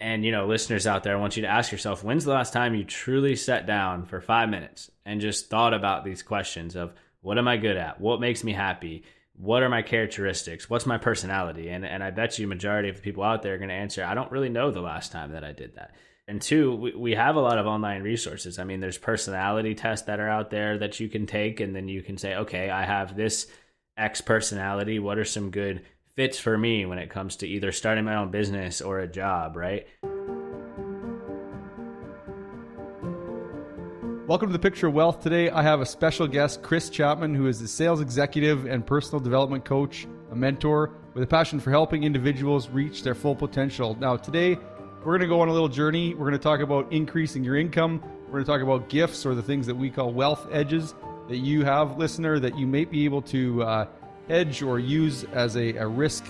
and you know, listeners out there, I want you to ask yourself, when's the last time you truly sat down for five minutes and just thought about these questions of what am I good at? What makes me happy? What are my characteristics? What's my personality? And and I bet you majority of the people out there are going to answer, I don't really know the last time that I did that. And two, we, we have a lot of online resources. I mean, there's personality tests that are out there that you can take, and then you can say, okay, I have this X personality. What are some good fits for me when it comes to either starting my own business or a job, right? Welcome to the Picture of Wealth. Today I have a special guest, Chris Chapman, who is a sales executive and personal development coach, a mentor with a passion for helping individuals reach their full potential. Now, today we're going to go on a little journey. We're going to talk about increasing your income. We're going to talk about gifts or the things that we call wealth edges that you have, listener, that you may be able to uh, hedge or use as a, a, risk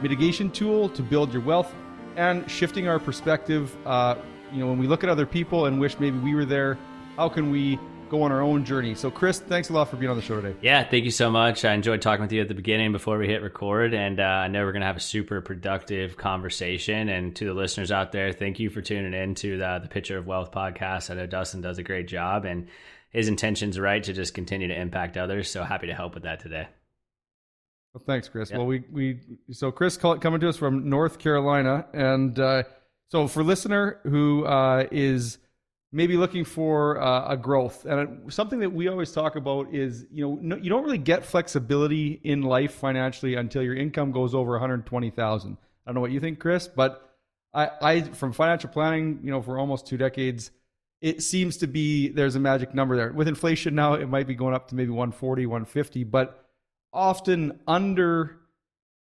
mitigation tool to build your wealth and shifting our perspective. Uh, you know, when we look at other people and wish maybe we were there, how can we go on our own journey. So, Chris, thanks a lot for being on the show today. Yeah, thank you so much. I enjoyed talking with you at the beginning before we hit record, and uh, I know we're going to have a super productive conversation. And to the listeners out there, thank you for tuning in to the, the Picture of Wealth podcast. I know Dustin does a great job, and his intention's right to just continue to impact others. So happy to help with that today. Well, thanks, Chris. Yep. Well, we we so Chris coming to us from North Carolina, and uh, so for listener who uh, is maybe looking for uh, a growth. And something that we always talk about is, you know, no, you don't really get flexibility in life financially until your income goes over 120,000. I don't know what you think, Chris, but I, I, from financial planning, you know, for almost two decades, it seems to be there's a magic number there. With inflation now, it might be going up to maybe 140, 150, but often under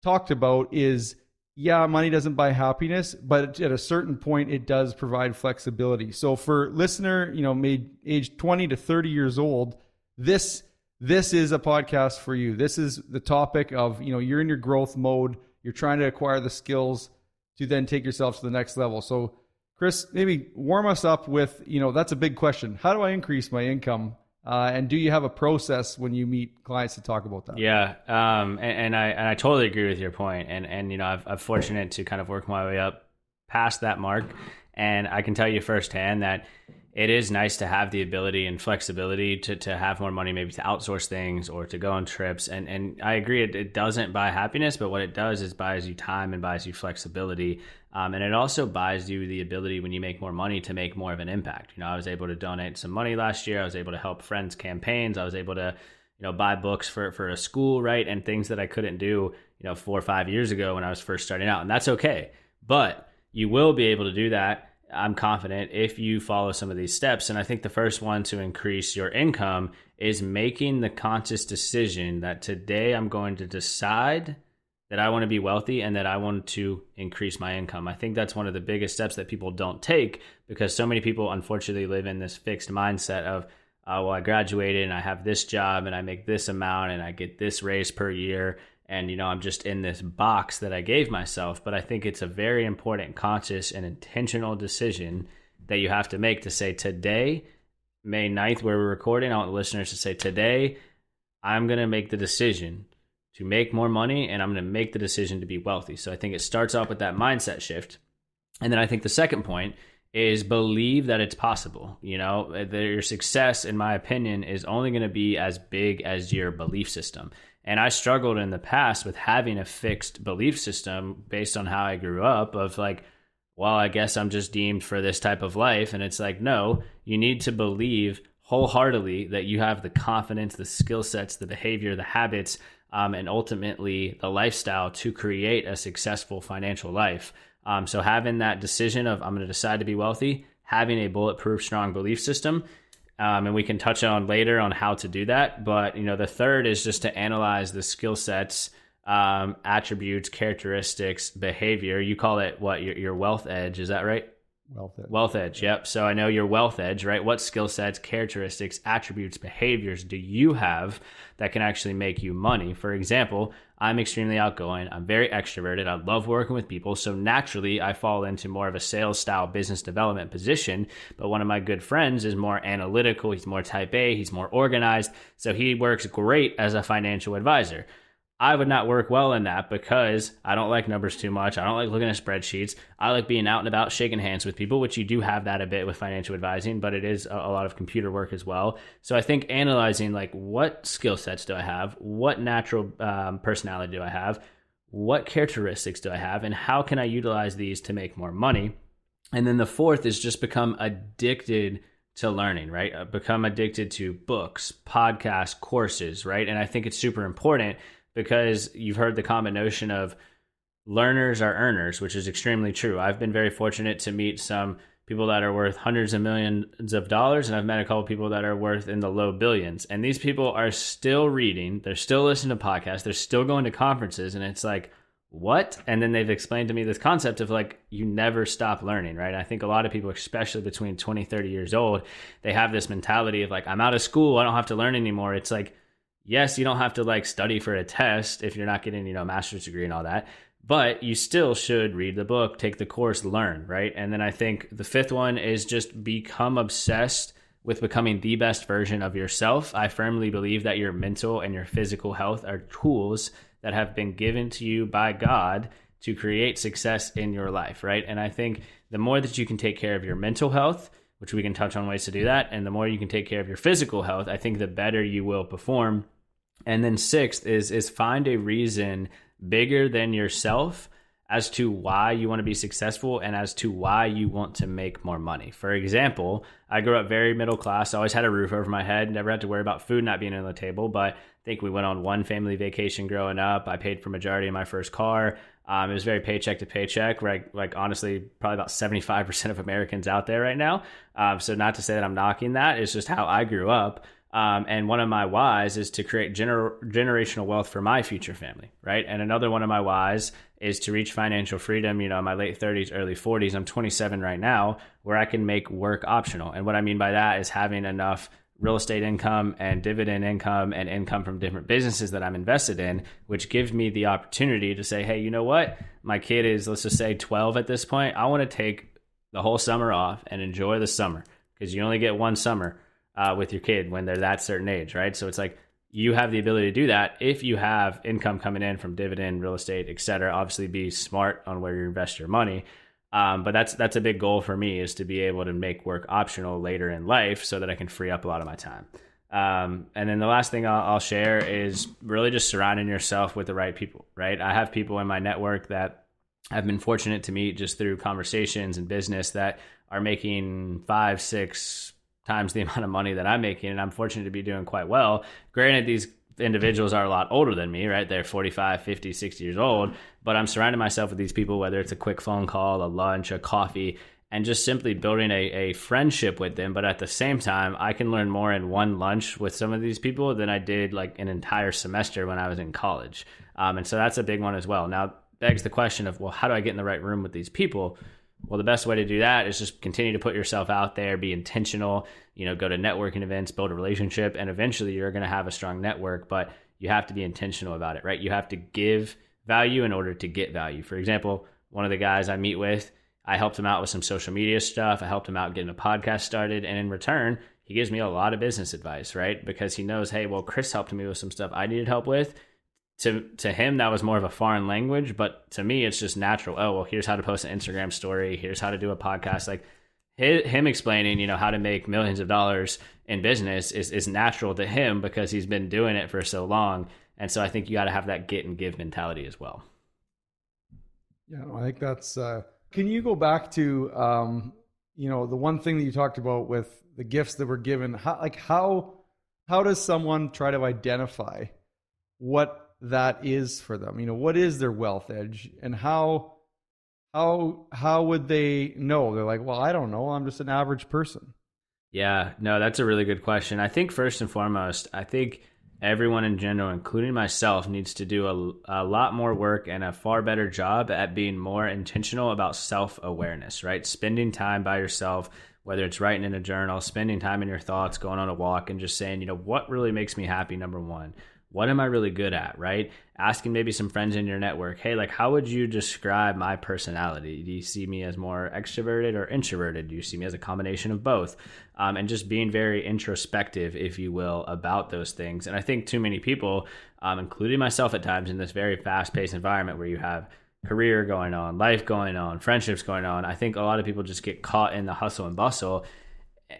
talked about is yeah, money doesn't buy happiness, but at a certain point, it does provide flexibility. So for listener, you know, made age 20 to 30 years old, this this is a podcast for you. This is the topic of, you know, you're in your growth mode, you're trying to acquire the skills to then take yourself to the next level. So Chris, maybe warm us up with, you know, that's a big question. How do I increase my income uh, and do you have a process when you meet clients to talk about that? Yeah, um, and, and, I and I totally agree with your point. And and you know, I've, I'm fortunate to kind of work my way up past that mark, and I can tell you firsthand that it is nice to have the ability and flexibility to, to have more money, maybe to outsource things or to go on trips. And and I agree, it, it doesn't buy happiness, but what it does is buys you time and buys you flexibility. Um, and it also buys you the ability when you make more money to make more of an impact. You know, I was able to donate some money last year. I was able to help friends campaigns. I was able to, you know, buy books for for a school, right, and things that I couldn't do, you know, four or five years ago when I was first starting out. And that's okay. But you will be able to do that I'm confident if you follow some of these steps. And I think the first one to increase your income is making the conscious decision that today I'm going to decide that I want to be wealthy and that I want to increase my income. I think that's one of the biggest steps that people don't take because so many people unfortunately live in this fixed mindset of, oh, well, I graduated and I have this job and I make this amount and I get this raise per year and you know i'm just in this box that i gave myself but i think it's a very important conscious and intentional decision that you have to make to say today may 9th where we're recording i want listeners to say today i'm going to make the decision to make more money and i'm going to make the decision to be wealthy. So i think it starts off with that mindset shift. And then i think the second point is believe that it's possible you know? Your success in my opinion is only going to be as big as your belief system. And I struggled in the past with having a fixed belief system based on how I grew up of like, well, I guess I'm just deemed for this type of life. And it's like, no, you need to believe wholeheartedly that you have the confidence, the skill sets, the behavior, the habits, um, and ultimately the lifestyle to create a successful financial life. Um, so having that decision of I'm going to decide to be wealthy, having a bulletproof, strong belief system um, and we can touch on later on how to do that. But you know, the third is just to analyze the skill sets, um, attributes, characteristics, behavior. You call it what your, your wealth edge? Is that right? Wealth edge. Wealth edge. Yep. So I know your wealth edge, right? What skill sets, characteristics, attributes, behaviors do you have that can actually make you money? For example, I'm extremely outgoing. I'm very extroverted. I love working with people. So naturally, I fall into more of a sales style business development position. But one of my good friends is more analytical. He's more type A. He's more organized. So he works great as a financial advisor. I would not work well in that because I don't like numbers too much. I don't like looking at spreadsheets. I like being out and about, shaking hands with people, which you do have that a bit with financial advising, but it is a, lot of computer work as well. So I think analyzing like what skill sets do I have? What natural um, personality do I have? What characteristics do I have? And how can I utilize these to make more money? And then the fourth is just become addicted to learning, right? Uh, become addicted to books, podcasts, courses, right? And I think it's super important because you've heard the common notion of learners are earners, which is extremely true. I've been very fortunate to meet some people that are worth hundreds of millions of dollars, and I've met a couple people that are worth in the low billions. And these people are still reading, they're still listening to podcasts, they're still going to conferences, and it's like, what? And then they've explained to me this concept of like, you never stop learning, right? I think a lot of people, especially between 20, 30 years old, they have this mentality of like, I'm out of school, I don't have to learn anymore. It's like, yes, you don't have to like study for a test if you're not getting, you know, a master's degree and all that, but you still should read the book, take the course, learn, right? And then I think the fifth one is just become obsessed with becoming the best version of yourself. I firmly believe that your mental and your physical health are tools that have been given to you by God to create success in your life, right? And I think the more that you can take care of your mental health, which we can touch on ways to do that, and the more you can take care of your physical health, I think the better you will perform and then sixth is is find a reason bigger than yourself as to why you want to be successful and as to why you want to make more money. For example, I grew up very middle class, always had a roof over my head, never had to worry about food not being on the table, but I think we went on one family vacation growing up. I paid for majority of my first car. Um, it was very paycheck to paycheck, right? Like honestly, probably about 75% of Americans out there right now. Um, so not to say that I'm knocking that, it's just how I grew up. Um, and one of my whys is to create gener- generational wealth for my future family, right? And another one of my whys is to reach financial freedom, you know, in my late 30s, early 40s. I'm 27 right now, where I can make work optional. And what I mean by that is having enough real estate income and dividend income and income from different businesses that I'm invested in, which gives me the opportunity to say, hey, you know what? My kid is, let's just say 12 at this point. I want to take the whole summer off and enjoy the summer because you only get one summer uh, with your kid when they're that certain age, right? So it's like you have the ability to do that if you have income coming in from dividend, real estate, et cetera. Obviously, be smart on where you invest your money. Um, but that's that's a big goal for me is to be able to make work optional later in life so that I can free up a lot of my time. Um, and then the last thing I'll, I'll share is really just surrounding yourself with the right people. Right, I have people in my network that I've been fortunate to meet just through conversations and business that are making five, six, times the amount of money that I'm making, and I'm fortunate to be doing quite well. Granted, these individuals are a lot older than me, right? They're 45, 50, 60 years old, but I'm surrounding myself with these people, whether it's a quick phone call, a lunch, a coffee, and just simply building a, a friendship with them. But at the same time, I can learn more in one lunch with some of these people than I did like an entire semester when I was in college. Um, and so that's a big one as well. Now, begs the question of, well, how do I get in the right room with these people? Well, the best way to do that is just continue to put yourself out there, be intentional, you know, go to networking events, build a relationship, and eventually you're going to have a strong network, but you have to be intentional about it, right? You have to give value in order to get value. For example, one of the guys I meet with, I helped him out with some social media stuff. I helped him out getting a podcast started. And in return, he gives me a lot of business advice, right? Because he knows, hey, well, Chris helped me with some stuff I needed help with to to him that was more of a foreign language but to me it's just natural. Oh well here's how to post an instagram story. Here's how to do a podcast. Like him explaining you know how to make millions of dollars in business is, is natural to him because he's been doing it for so long. And so i think you got to have that get and give mentality as well. Yeah i think that's uh, can you go back to um, you know the one thing that you talked about with the gifts that were given how like how how does someone try to identify what that is for them. You know, what is their wealth edge and how how how would they know? They're like, "Well, I don't know. I'm just an average person." Yeah, no, that's a really good question. I think first and foremost, I think everyone in general, including myself, needs to do a, a lot more work and a far better job at being more intentional about self awareness, right? Spending time by yourself, whether it's writing in a journal, spending time in your thoughts, going on a walk, and just saying, you know, what really makes me happy, number one what am I really good at, right? Asking maybe some friends in your network, hey, like, how would you describe my personality? Do you see me as more extroverted or introverted? Do you see me as a combination of both? Um, and just being very introspective, if you will, about those things. And I think too many people, um, including myself at times, in this very fast paced environment where you have career going on, life going on, friendships going on, I think a lot of people just get caught in the hustle and bustle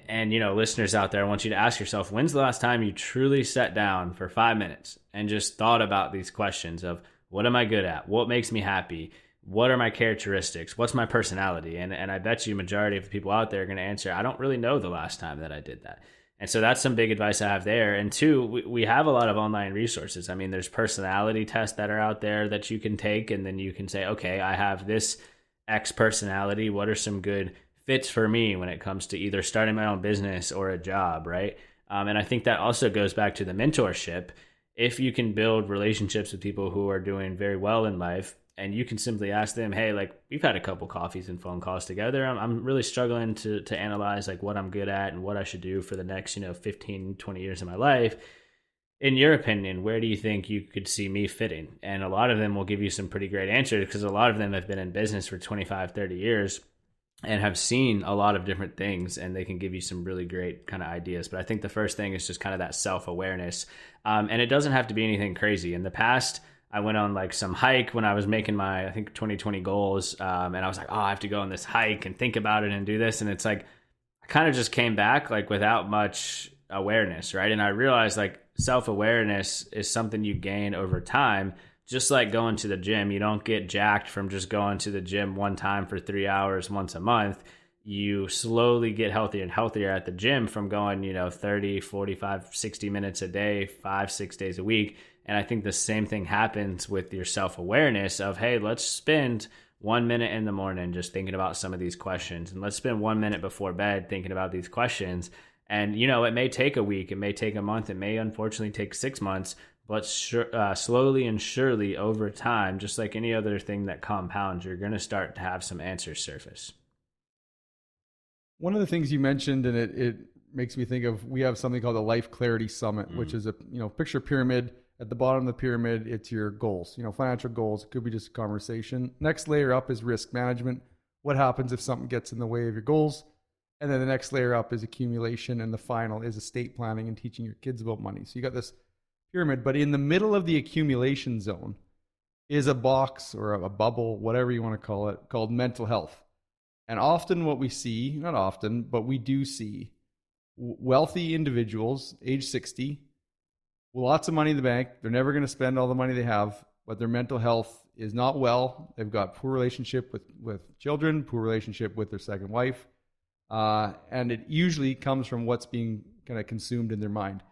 and you know listeners out there i want you to ask yourself when's the last time you truly sat down for five minutes and just thought about these questions of what am i good at? What makes me happy? What are my characteristics? What's my personality? And, and i bet you majority of the people out there are going to answer i don't really know the last time that i did that. And so that's some big advice i have there. And two we, we have a lot of online resources. I mean there's personality tests that are out there that you can take and then you can say okay i have this x personality. What are some good fits for me when it comes to either starting my own business or a job, right? Um, and I think that also goes back to the mentorship. If you can build relationships with people who are doing very well in life, and you can simply ask them, "Hey, like we've had a couple coffees and phone calls together. I'm, I'm really struggling to to analyze like what I'm good at and what I should do for the next, you know, 15, 20 years of my life." in your opinion, where do you think you could see me fitting? And a lot of them will give you some pretty great answers because a lot of them have been in business for 25, 30 years and have seen a lot of different things and they can give you some really great kind of ideas. But i think the first thing is just kind of that self-awareness. Um, and it doesn't have to be anything crazy. In the past i went on like some hike when i was making my i think 2020 goals um, and i was like oh i have to go on this hike and think about it and do this. And it's like i kind of just came back like without much awareness right? And i realized like self-awareness is something you gain over time just like going to the gym, you don't get jacked from just going to the gym one time for three hours once a month. You slowly get healthier and healthier at the gym from going, you know, 30, 45, 60 minutes a day, five, six days a week. And I think the same thing happens with your self awareness of, hey, let's spend one minute in the morning just thinking about some of these questions. And let's spend one minute before bed thinking about these questions. And, you know, it may take a week, it may take a month, it may unfortunately take six months, but sure, uh, slowly and surely over time, just like any other thing that compounds, you're going to start to have some answers surface. One of the things you mentioned, and it, it makes me think of, we have something called the Life Clarity Summit, mm. which is a you know picture pyramid. At the bottom of the pyramid, it's your goals. You know, financial goals. It could be just a conversation. Next layer up is risk management. What happens if something gets in the way of your goals? And then the next layer up is accumulation, and the final is estate planning and teaching your kids about money. So you got this pyramid, but in the middle of the accumulation zone is a box or a bubble, whatever you want to call it, called mental health. And often what we see, not often, but we do see wealthy individuals, age 60, with lots of money in the bank. They're never going to spend all the money they have, but their mental health is not well. They've got poor relationship with, with children, poor relationship with their second wife. Uh, and it usually comes from what's being kind of consumed in their mind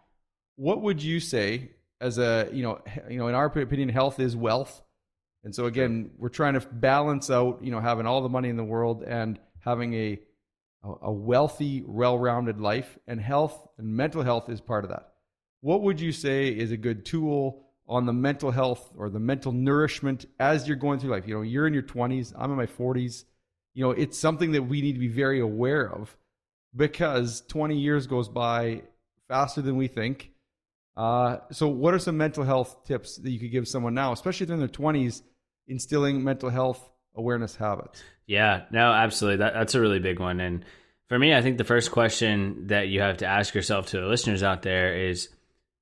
what would you say as a you know you know in our opinion health is wealth. And so again we're trying to balance out you know having all the money in the world and having a a wealthy well-rounded life. And health and mental health is part of that. What would you say is a good tool on the mental health or the mental nourishment as you're going through life? You know you're in your 20s i'm in my 40s you know it's something that we need to be very aware of because 20 years goes by faster than we think uh, so, what are some mental health tips that you could give someone now, especially if they're in their 20s, instilling mental health awareness habits? Yeah, no, absolutely. That, that's a really big one. And for me, I think the first question that you have to ask yourself to the listeners out there is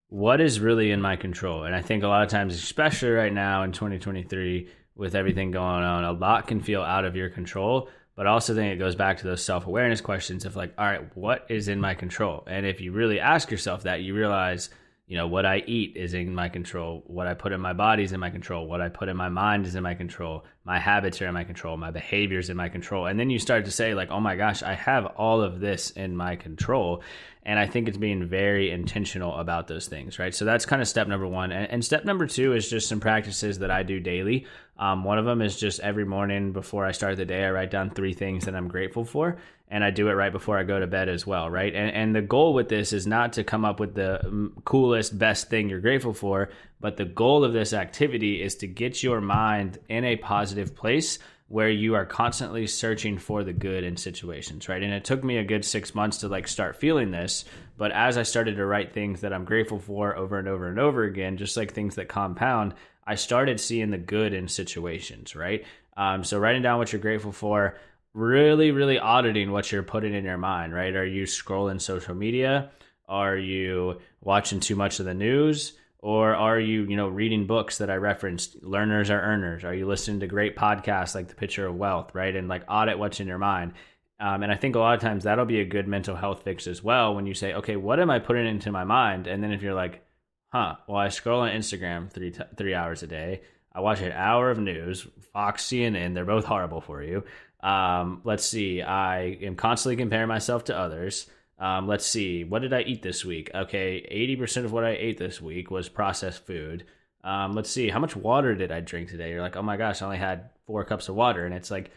what is really in my control? And I think a lot of times, especially right now in 2023, with everything going on, a lot can feel out of your control. But I also think it goes back to those self awareness questions of like, all right, what is in my control? And if you really ask yourself that, you realize you know what i eat is in my control. What i put in my body is in my control. What i put in my mind is in my control. My habits are in my control. My behaviors in my control. And then you start to say like oh my gosh i have all of this in my control and i think it's being very intentional about those things right? So that's kind of step number one. And, and step number two is just some practices that i do daily. Um, one of them is just every morning before I start the day, I write down three things that I'm grateful for, and I do it right before I go to bed as well, right? And, and the goal with this is not to come up with the mm, coolest, best thing you're grateful for, but the goal of this activity is to get your mind in a positive place where you are constantly searching for the good in situations, right? And it took me a good six months to like start feeling this. But as I started to write things that I'm grateful for over and over and over again, just like things that compound, I started seeing the good in situations, right? Um, so writing down what you're grateful for, really, really auditing what you're putting in your mind, right? Are you scrolling social media? Are you watching too much of the news? Or are you, you know, reading books that I referenced? Learners are earners. Are you listening to great podcasts like The Picture of Wealth, right? And like audit what's in your mind. Um, and I think a lot of times that'll be a good mental health fix as well when you say, okay, what am I putting into my mind? And then if you're like, huh, well, I scroll on Instagram three t- three hours a day. I watch an hour of news, Fox, CNN. They're both horrible for you. Um, let's see. I am constantly comparing myself to others. Um, let's see. What did I eat this week? Okay, 80% of what I ate this week was processed food. Um, let's see. How much water did I drink today? You're like, oh my gosh, I only had four cups of water. And it's like,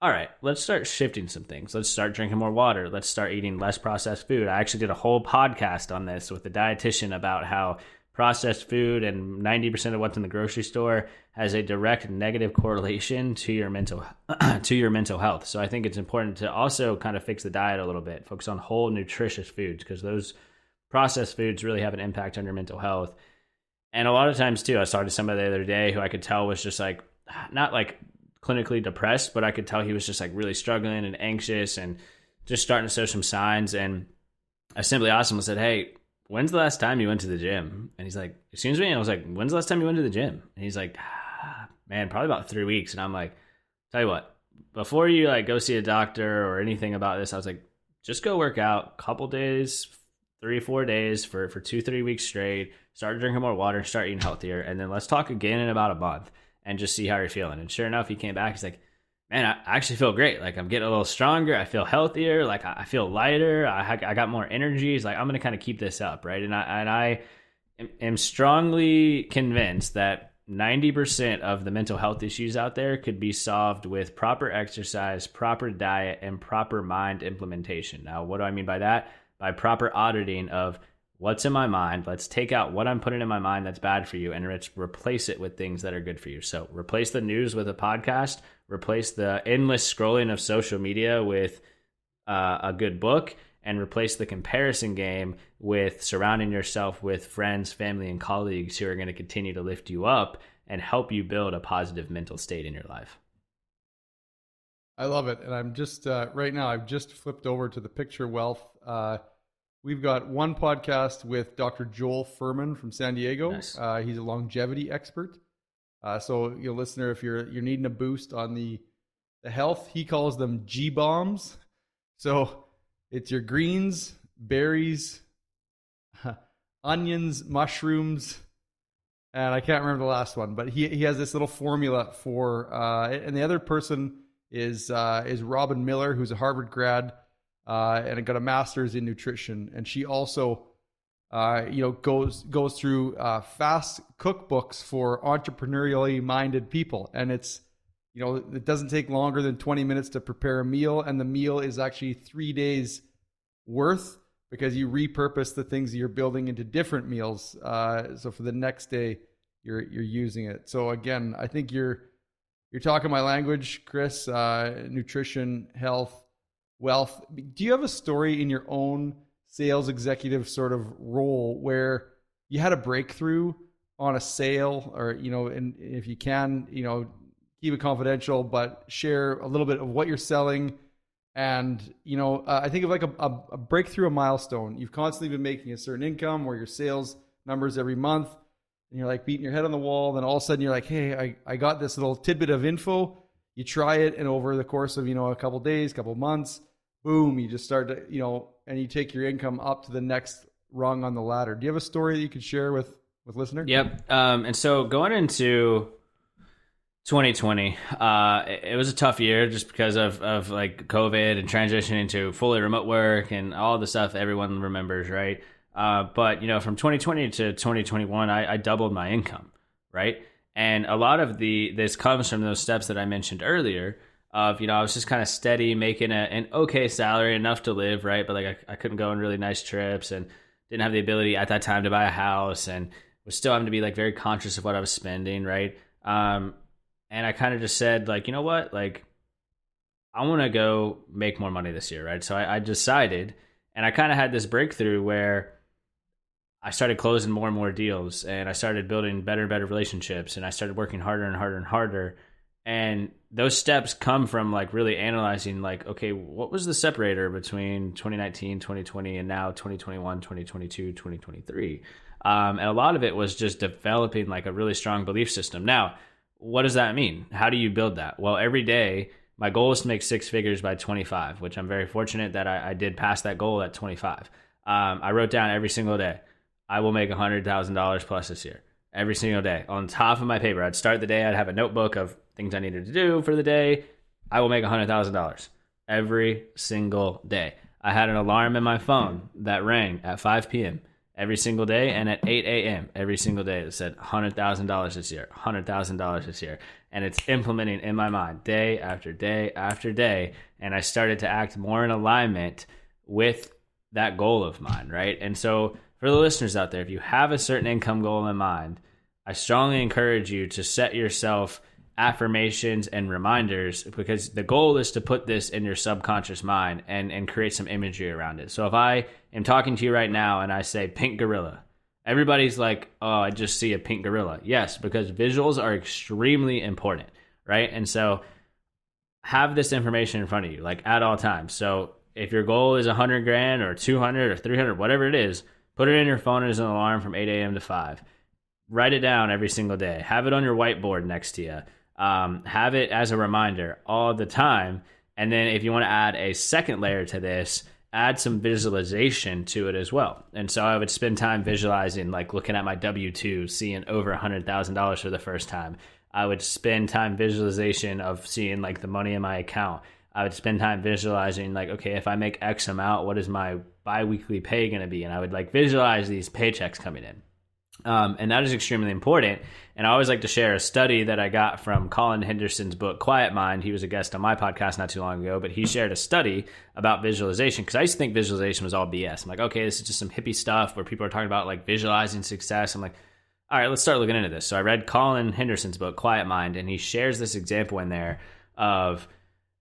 all right, let's start shifting some things. Let's start drinking more water. Let's start eating less processed food. I actually did a whole podcast on this with a dietitian about how processed food and 90% of what's in the grocery store has a direct negative correlation to your mental to your mental health. So I think it's important to also kind of fix the diet a little bit, focus on whole nutritious foods because those processed foods really have an impact on your mental health. And a lot of times too, I started somebody the other day who I could tell was just like not like clinically depressed, but I could tell he was just like really struggling and anxious and just starting to show some signs and I simply asked him, I said, Hey, when's the last time you went to the gym? And he's like, excuse me? And I was like, when's the last time you went to the gym? And he's like, ah, man, probably about three weeks. And I'm like, tell you what, before you like go see a doctor or anything about this, I was like, just go work out a couple days, three, four days for, for two, three weeks straight, start drinking more water, start eating healthier. And then let's talk again in about a month and just see how you're feeling. And sure enough, he came back. He's like, man, I actually feel great. Like I'm getting a little stronger. I feel healthier. Like I feel lighter. I, I got more energy. It's like I'm to kind of keep this up, right? And I and I am strongly convinced that 90% of the mental health issues out there could be solved with proper exercise, proper diet, and proper mind implementation. Now, what do I mean by that? By proper auditing of what's in my mind. Let's take out what I'm putting in my mind that's bad for you and let's replace it with things that are good for you. So, replace the news with a podcast, replace the endless scrolling of social media with uh, a good book, and replace the comparison game with surrounding yourself with friends, family, and colleagues who are going to continue to lift you up and help you build a positive mental state in your life. I love it. And I'm just, uh, right now, I've just flipped over to the Picture Wealth. Uh, We've got one podcast with Dr. Joel Fuhrman from San Diego. Nice. Uh, he's a longevity expert. Uh, so, you know, listener, if you're you're needing a boost on the the health, he calls them G bombs. So it's your greens, berries, onions, mushrooms, and I can't remember the last one. But he he has this little formula for. Uh, and the other person is uh, is Robin Miller, who's a Harvard grad uh, and got a master's in nutrition. And she also, uh, you know, goes goes through uh, fast cookbooks for entrepreneurially minded people. And it's, you know, it doesn't take longer than 20 minutes to prepare a meal, and the meal is actually three days worth because you repurpose the things that you're building into different meals. Uh, so for the next day, you're you're using it. So again, I think you're you're talking my language, Chris. Uh, nutrition, health, wealth. Do you have a story in your own sales executive sort of role where you had a breakthrough on a sale, or you know, and if you can, you know, keep it confidential, but share a little bit of what you're selling. And you know, uh, I think of like a, a, a breakthrough, a milestone. You've constantly been making a certain income, or your sales numbers every month, and you're like beating your head on the wall. Then all of a sudden, you're like, "Hey, I, I got this little tidbit of info." You try it, and over the course of you know a couple days, couple months, boom, you just start to, you know, and you take your income up to the next rung on the ladder. Do you have a story that you could share with with listeners? Yep. Um, and so going into 2020, uh, it, it was a tough year just because of of like COVID and transitioning to fully remote work and all the stuff everyone remembers, right? Uh, but you know, from 2020 to 2021, I, I doubled my income, right? And a lot of the this comes from those steps that I mentioned earlier of you know I was just kind of steady making a, an okay salary enough to live right but like I, I couldn't go on really nice trips and didn't have the ability at that time to buy a house and was still having to be like very conscious of what I was spending right um and I kind of just said like, you know what, like I want to go make more money this year, right? So I, I decided, and I kind of had this breakthrough where I started closing more and more deals, and I started building better and better relationships, and I started working harder and harder and harder. And those steps come from like really analyzing, like, okay, what was the separator between 2019, 2020, and now 2021, 2022, 2023? Um, and a lot of it was just developing like a really strong belief system. Now, what does that mean? How do you build that? Well, every day my goal is to make six figures by 25, which I'm very fortunate that I, I did pass that goal at 25. Um, I wrote down every single day, I will make $100,000 plus this year. Every single day on top of my paper. I'd start the day, I'd have a notebook of things I needed to do for the day. I will make $100,000 every single day. I had an alarm in my phone that rang at 5 p.m every single day and at 8 a.m. every single day that said $100,000 this year, $100,000 this year. And it's implementing in my mind day after day after day. And I started to act more in alignment with that goal of mine, right? And so for the listeners out there, if you have a certain income goal in mind, I strongly encourage you to set yourself affirmations and reminders because the goal is to put this in your subconscious mind and and create some imagery around it. So if I am talking to you right now and I say pink gorilla, everybody's like, "Oh, I just see a pink gorilla." Yes, because visuals are extremely important, right? And so have this information in front of you like at all times. So if your goal is 100 grand or 200 or 300, whatever it is, put it in your phone as an alarm from 8 a.m. to 5. Write it down every single day. Have it on your whiteboard next to you um, have it as a reminder all the time. And then if you want to add a second layer to this, add some visualization to it as well. And so I would spend time visualizing, like looking at my W 2, seeing over $100,000 for the first time. I would spend time visualization of seeing like the money in my account. I would spend time visualizing, like, okay, if I make X amount, what is my biweekly pay going to be? And I would like visualize these paychecks coming in. Um, and that is extremely important. And I always like to share a study that I got from Colin Henderson's book, Quiet Mind. He was a guest on my podcast not too long ago, but he shared a study about visualization because I used to think visualization was all BS. I'm like, okay, this is just some hippie stuff where people are talking about like visualizing success. I'm like, all right, let's start looking into this. So I read Colin Henderson's book, Quiet Mind, and he shares this example in there of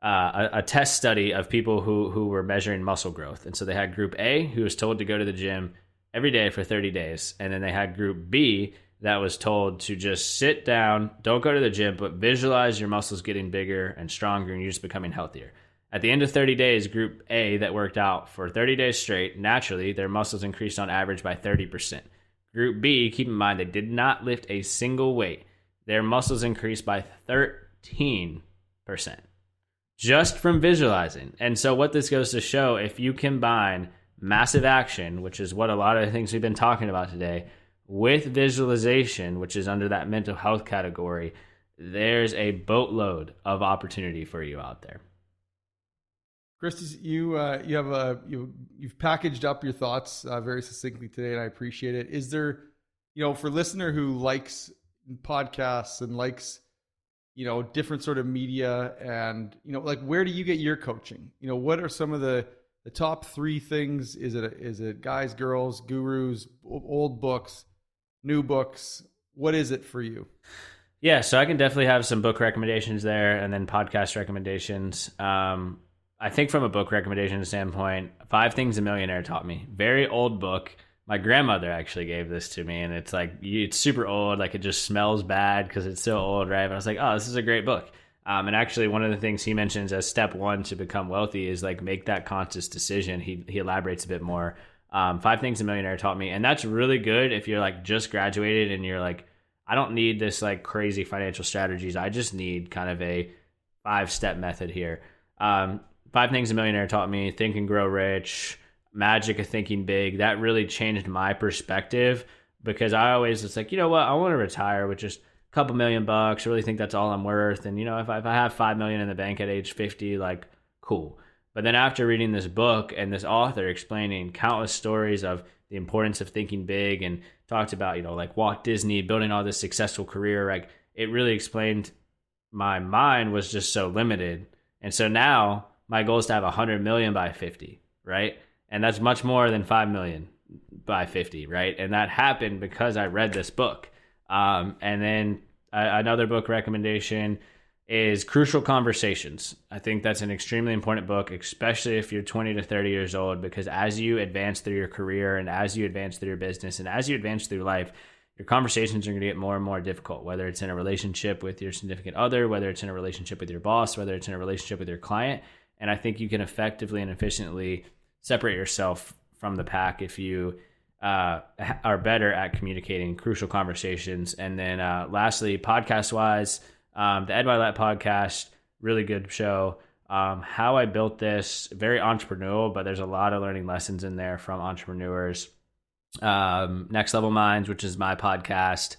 uh, a, a, test study of people who who were measuring muscle growth. And so they had Group A, who was told to go to the gym every day for 30 days. And then they had group B that was told to just sit down, don't go to the gym, but visualize your muscles getting bigger and stronger and you're just becoming healthier. At the end of 30 days, group A that worked out for 30 days straight, naturally, their muscles increased on average by 30%. Group B, keep in mind, they did not lift a single weight. Their muscles increased by 13% just from visualizing. And so, what this goes to show, if you combine massive action, which is what a lot of the things we've been talking about today, with visualization, which is under that mental health category, there's a boatload of opportunity for you out there. Chris, you uh, you have a you you've packaged up your thoughts uh, very succinctly today, and I appreciate it. Is there, you know, for listener who likes podcasts and likes, you know, different sort of media, and you know, like where do you get your coaching? You know, what are some of the the top three things is it is it guys girls gurus old books new books? What is it for you? Yeah so i can definitely have some book recommendations there and then podcast recommendations. Um, i think from a book recommendation standpoint five things a millionaire taught me. Very old book. My grandmother actually gave this to me and it's like it's super old. Like it just smells bad because it's so old right? But i was like oh this is a great book um, and actually, one of the things he mentions as step one to become wealthy is like make that conscious decision. He he elaborates a bit more. Um, five things a millionaire taught me, and that's really good if you're like just graduated and you're like, I don't need this like crazy financial strategies. I just need kind of a five step method here. Um, five things a millionaire taught me: think and grow rich, magic of thinking big. That really changed my perspective because I always was like, you know what, I want to retire with just couple million bucks. Really think that's all I'm worth. And you know, if I, if I have five million in the bank at age 50, like cool. But then after reading this book and this author explaining countless stories of the importance of thinking big and talked about you know like Walt Disney building all this successful career, like it really explained my mind was just so limited. And so now my goal is to have 100 million by 50, right? And that's much more than 5 million by 50, right? And that happened because I read this book. Um, and then another book recommendation is Crucial Conversations. I think that's an extremely important book, especially if you're 20 to 30 years old, because as you advance through your career and as you advance through your business and as you advance through life, your conversations are going to get more and more difficult, whether it's in a relationship with your significant other, whether it's in a relationship with your boss, whether it's in a relationship with your client. And I think you can effectively and efficiently separate yourself from the pack if you uh, are better at communicating crucial conversations. And then, uh, lastly, podcast wise, um, the Ed Mylett podcast, really good show. Um, how I built this, very entrepreneurial, but there's a lot of learning lessons in there from entrepreneurs. Um, Next Level Minds, which is my podcast.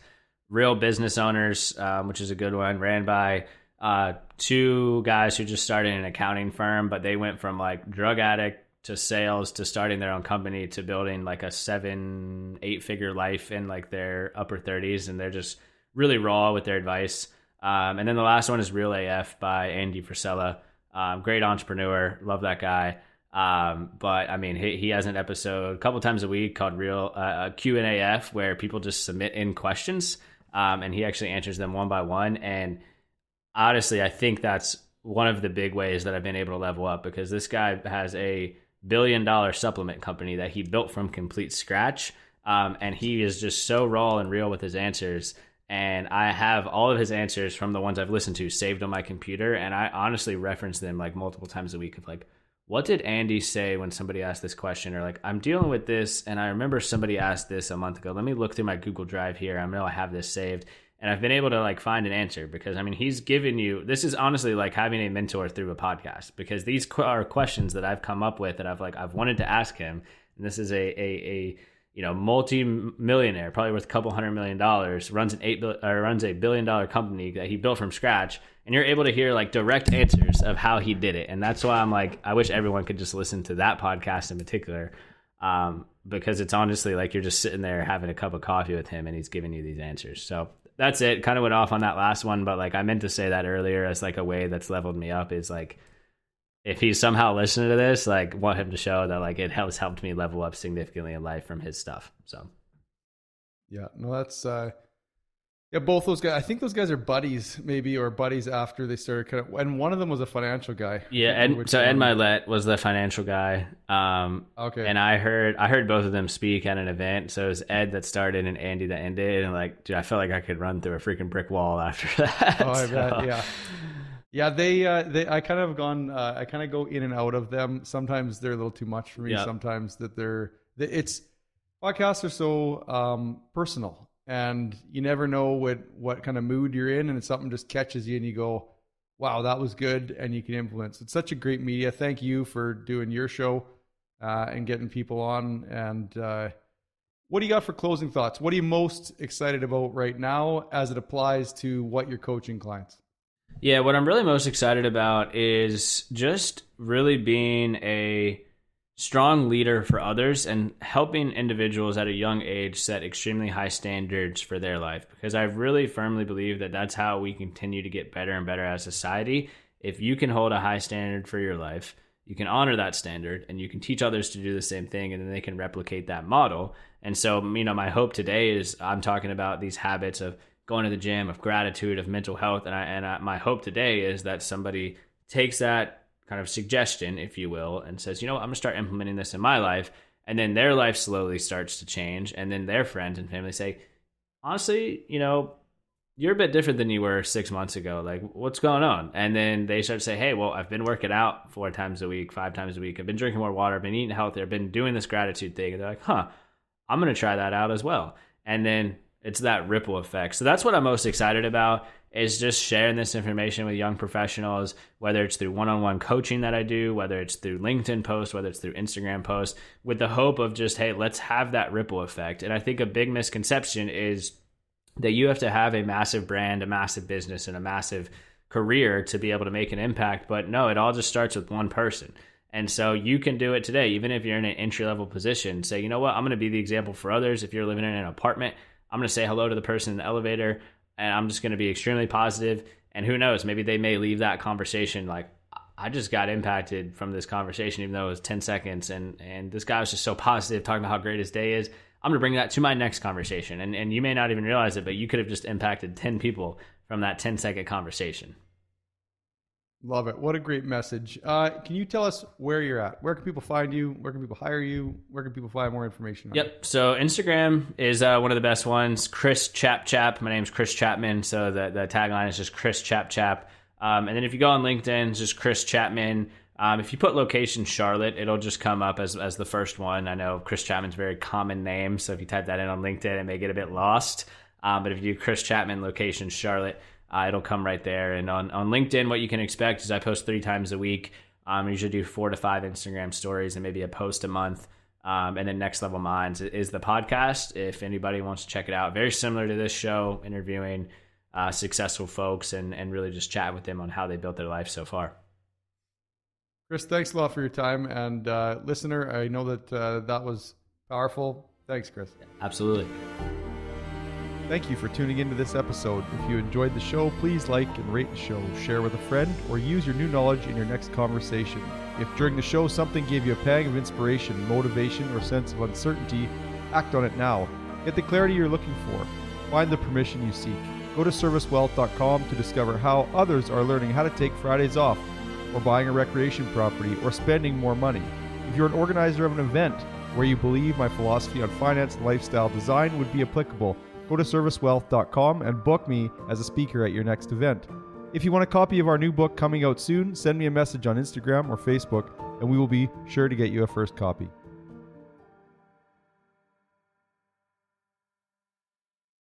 Real Business Owners, um, which is a good one, ran by uh, two guys who just started an accounting firm, but they went from like drug addict to sales to starting their own company to building like a seven, eight figure life in like their upper 30s. And they're just really raw with their advice. Um, and then the last one is Real AF by Andy Frisella. Um, great entrepreneur. Love that guy. Um, but I mean, he, he has an episode a couple times a week called Real uh, Q and AF where people just submit in questions, um, and he actually answers them one by one. And honestly, I think that's one of the big ways that I've been able to level up because this guy has a billion dollar supplement company that he built from complete scratch, um, and he is just so raw and real with his answers. And I have all of his answers from the ones I've listened to saved on my computer, and I honestly reference them like multiple times a week of like, what did Andy say when somebody asked this question, or like I'm dealing with this, and I remember somebody asked this a month ago. Let me look through my Google Drive here. I know I have this saved, and I've been able to like find an answer because I mean he's given you this is honestly like having a mentor through a podcast because these are questions that I've come up with that I've like I've wanted to ask him, and this is a a, a you know, multi-millionaire, probably worth a couple hundred million dollars, runs an eight or runs a billion dollar company that he built from scratch, and you're able to hear like direct answers of how he did it, and that's why I'm like, I wish everyone could just listen to that podcast in particular, um, because it's honestly like you're just sitting there having a cup of coffee with him, and he's giving you these answers. So that's it. Kind of went off on that last one, but like I meant to say that earlier as like a way that's leveled me up is like if he's somehow listening to this, like want him to show that like it has helped me level up significantly in life from his stuff. So yeah, no, that's uh yeah, both those guys. I think those guys are buddies, maybe, or buddies after they started. Kind of, and one of them was a financial guy. Yeah, and so Ed Mylett was the financial guy. Um, okay. And I heard I heard both of them speak at an event. So it was Ed that started and Andy that ended, and like, dude, I felt like I could run through a freaking brick wall after that. Oh, I so. bet. Yeah. Yeah, they uh, they I kind of gone uh, I kind of go in and out of them. Sometimes they're a little too much for me. Yeah. Sometimes that they're it's podcasts are so um, personal, and you never know what what kind of mood you're in, and something just catches you, and you go, "Wow, that was good," and you can influence. It's such a great media. Thank you for doing your show uh, and getting people on. And uh, what do you got for closing thoughts? What are you most excited about right now as it applies to what you're coaching clients? Yeah, what I'm really most excited about is just really being a strong leader for others and helping individuals at a young age set extremely high standards for their life because I really firmly believe that that's how we continue to get better and better as society. If you can hold a high standard for your life, you can honor that standard and you can teach others to do the same thing and then they can replicate that model. And so, you know, my hope today is I'm talking about these habits of going to the gym, of gratitude, of mental health. And I, and I, my hope today is that somebody takes that kind of suggestion, if you will, and says, you know, what, I'm going to start implementing this in my life. And then their life slowly starts to change. And then their friends and family say, honestly, you know, you're a bit different than you were six months ago. Like, what's going on? And then they start to say, hey, well, I've been working out four times a week, five times a week. I've been drinking more water. I've been eating healthier. I've been doing this gratitude thing. And they're like, huh, I'm going to try that out as well. And then it's that ripple effect. So that's what I'm most excited about is just sharing this information with young professionals, whether it's through one-on-one coaching that I do, whether it's through LinkedIn posts, whether it's through Instagram posts, with the hope of just, hey, let's have that ripple effect. And I think a big misconception is that you have to have a massive brand, a massive business, and a massive career to be able to make an impact. But no, it all just starts with one person. And so you can do it today, even if you're in an entry level position. Say, you know what, I'm going to be the example for others. If you're living in an apartment, I'm going to say hello to the person in the elevator and I'm just going to be extremely positive. And who knows, maybe they may leave that conversation like, I just got impacted from this conversation, even though it was 10 seconds. And, and this guy was just so positive, talking about how great his day is. I'm going to bring that to my next conversation. And, and you may not even realize it, but you could have just impacted 10 people from that 10 second conversation. Love it. What a great message. Uh, can you tell us where you're at? Where can people find you? Where can people hire you? Where can people find more information? yep. You? So Instagram is uh, one of the best ones. Chris Chap Chap. My name's Chris Chapman. So the, the tagline is just Chris Chap Chap. Um, and then if you go on LinkedIn, it's just Chris Chapman. Um, if you put location Charlotte, it'll just come up as, as the first one. I know Chris Chapman's a very common name. So if you type that in on LinkedIn, it may get a bit lost. Um, but if you do Chris Chapman location Charlotte, uh, it'll come right there. And on, on LinkedIn, what you can expect is I post three times a week. Um, I usually do four to five Instagram stories and maybe a post a month. Um, and then Next Level Minds is the podcast. If anybody wants to check it out, very similar to this show, interviewing uh, successful folks and, and really just chat with them on how they built their life so far. Chris, thanks a lot for your time. And uh, listener, I know that uh, that was powerful. Thanks, Chris. Absolutely. Thank you for tuning into this episode. If you enjoyed the show, please like and rate the show, share with a friend, or use your new knowledge in your next conversation. If during the show something gave you a pang of inspiration, motivation, or sense of uncertainty, act on it now. Get the clarity you're looking for. Find the permission you seek. Go to servicewealth.com to discover how others are learning how to take Fridays off, or buying a recreation property, or spending more money. If you're an organizer of an event where you believe my philosophy on finance and lifestyle design would be applicable, go to servicewealth.com and book me as a speaker at your next event. If you want a copy of our new book coming out soon, send me a message on Instagram or Facebook, and we will be sure to get you a first copy.